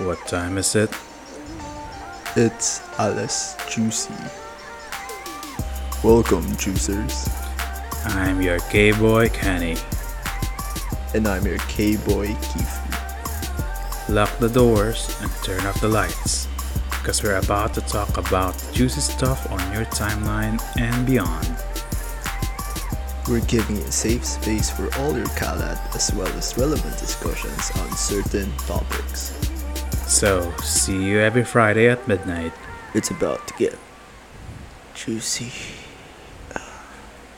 What time is it? It's Alice Juicy. Welcome, juicers. I'm your gay boy Kenny. And I'm your K boy Keith. Lock the doors and turn off the lights. Because we're about to talk about juicy stuff on your timeline and beyond. We're giving you a safe space for all your kalat as well as relevant discussions on certain topics. So, see you every Friday at midnight. It's about to get juicy.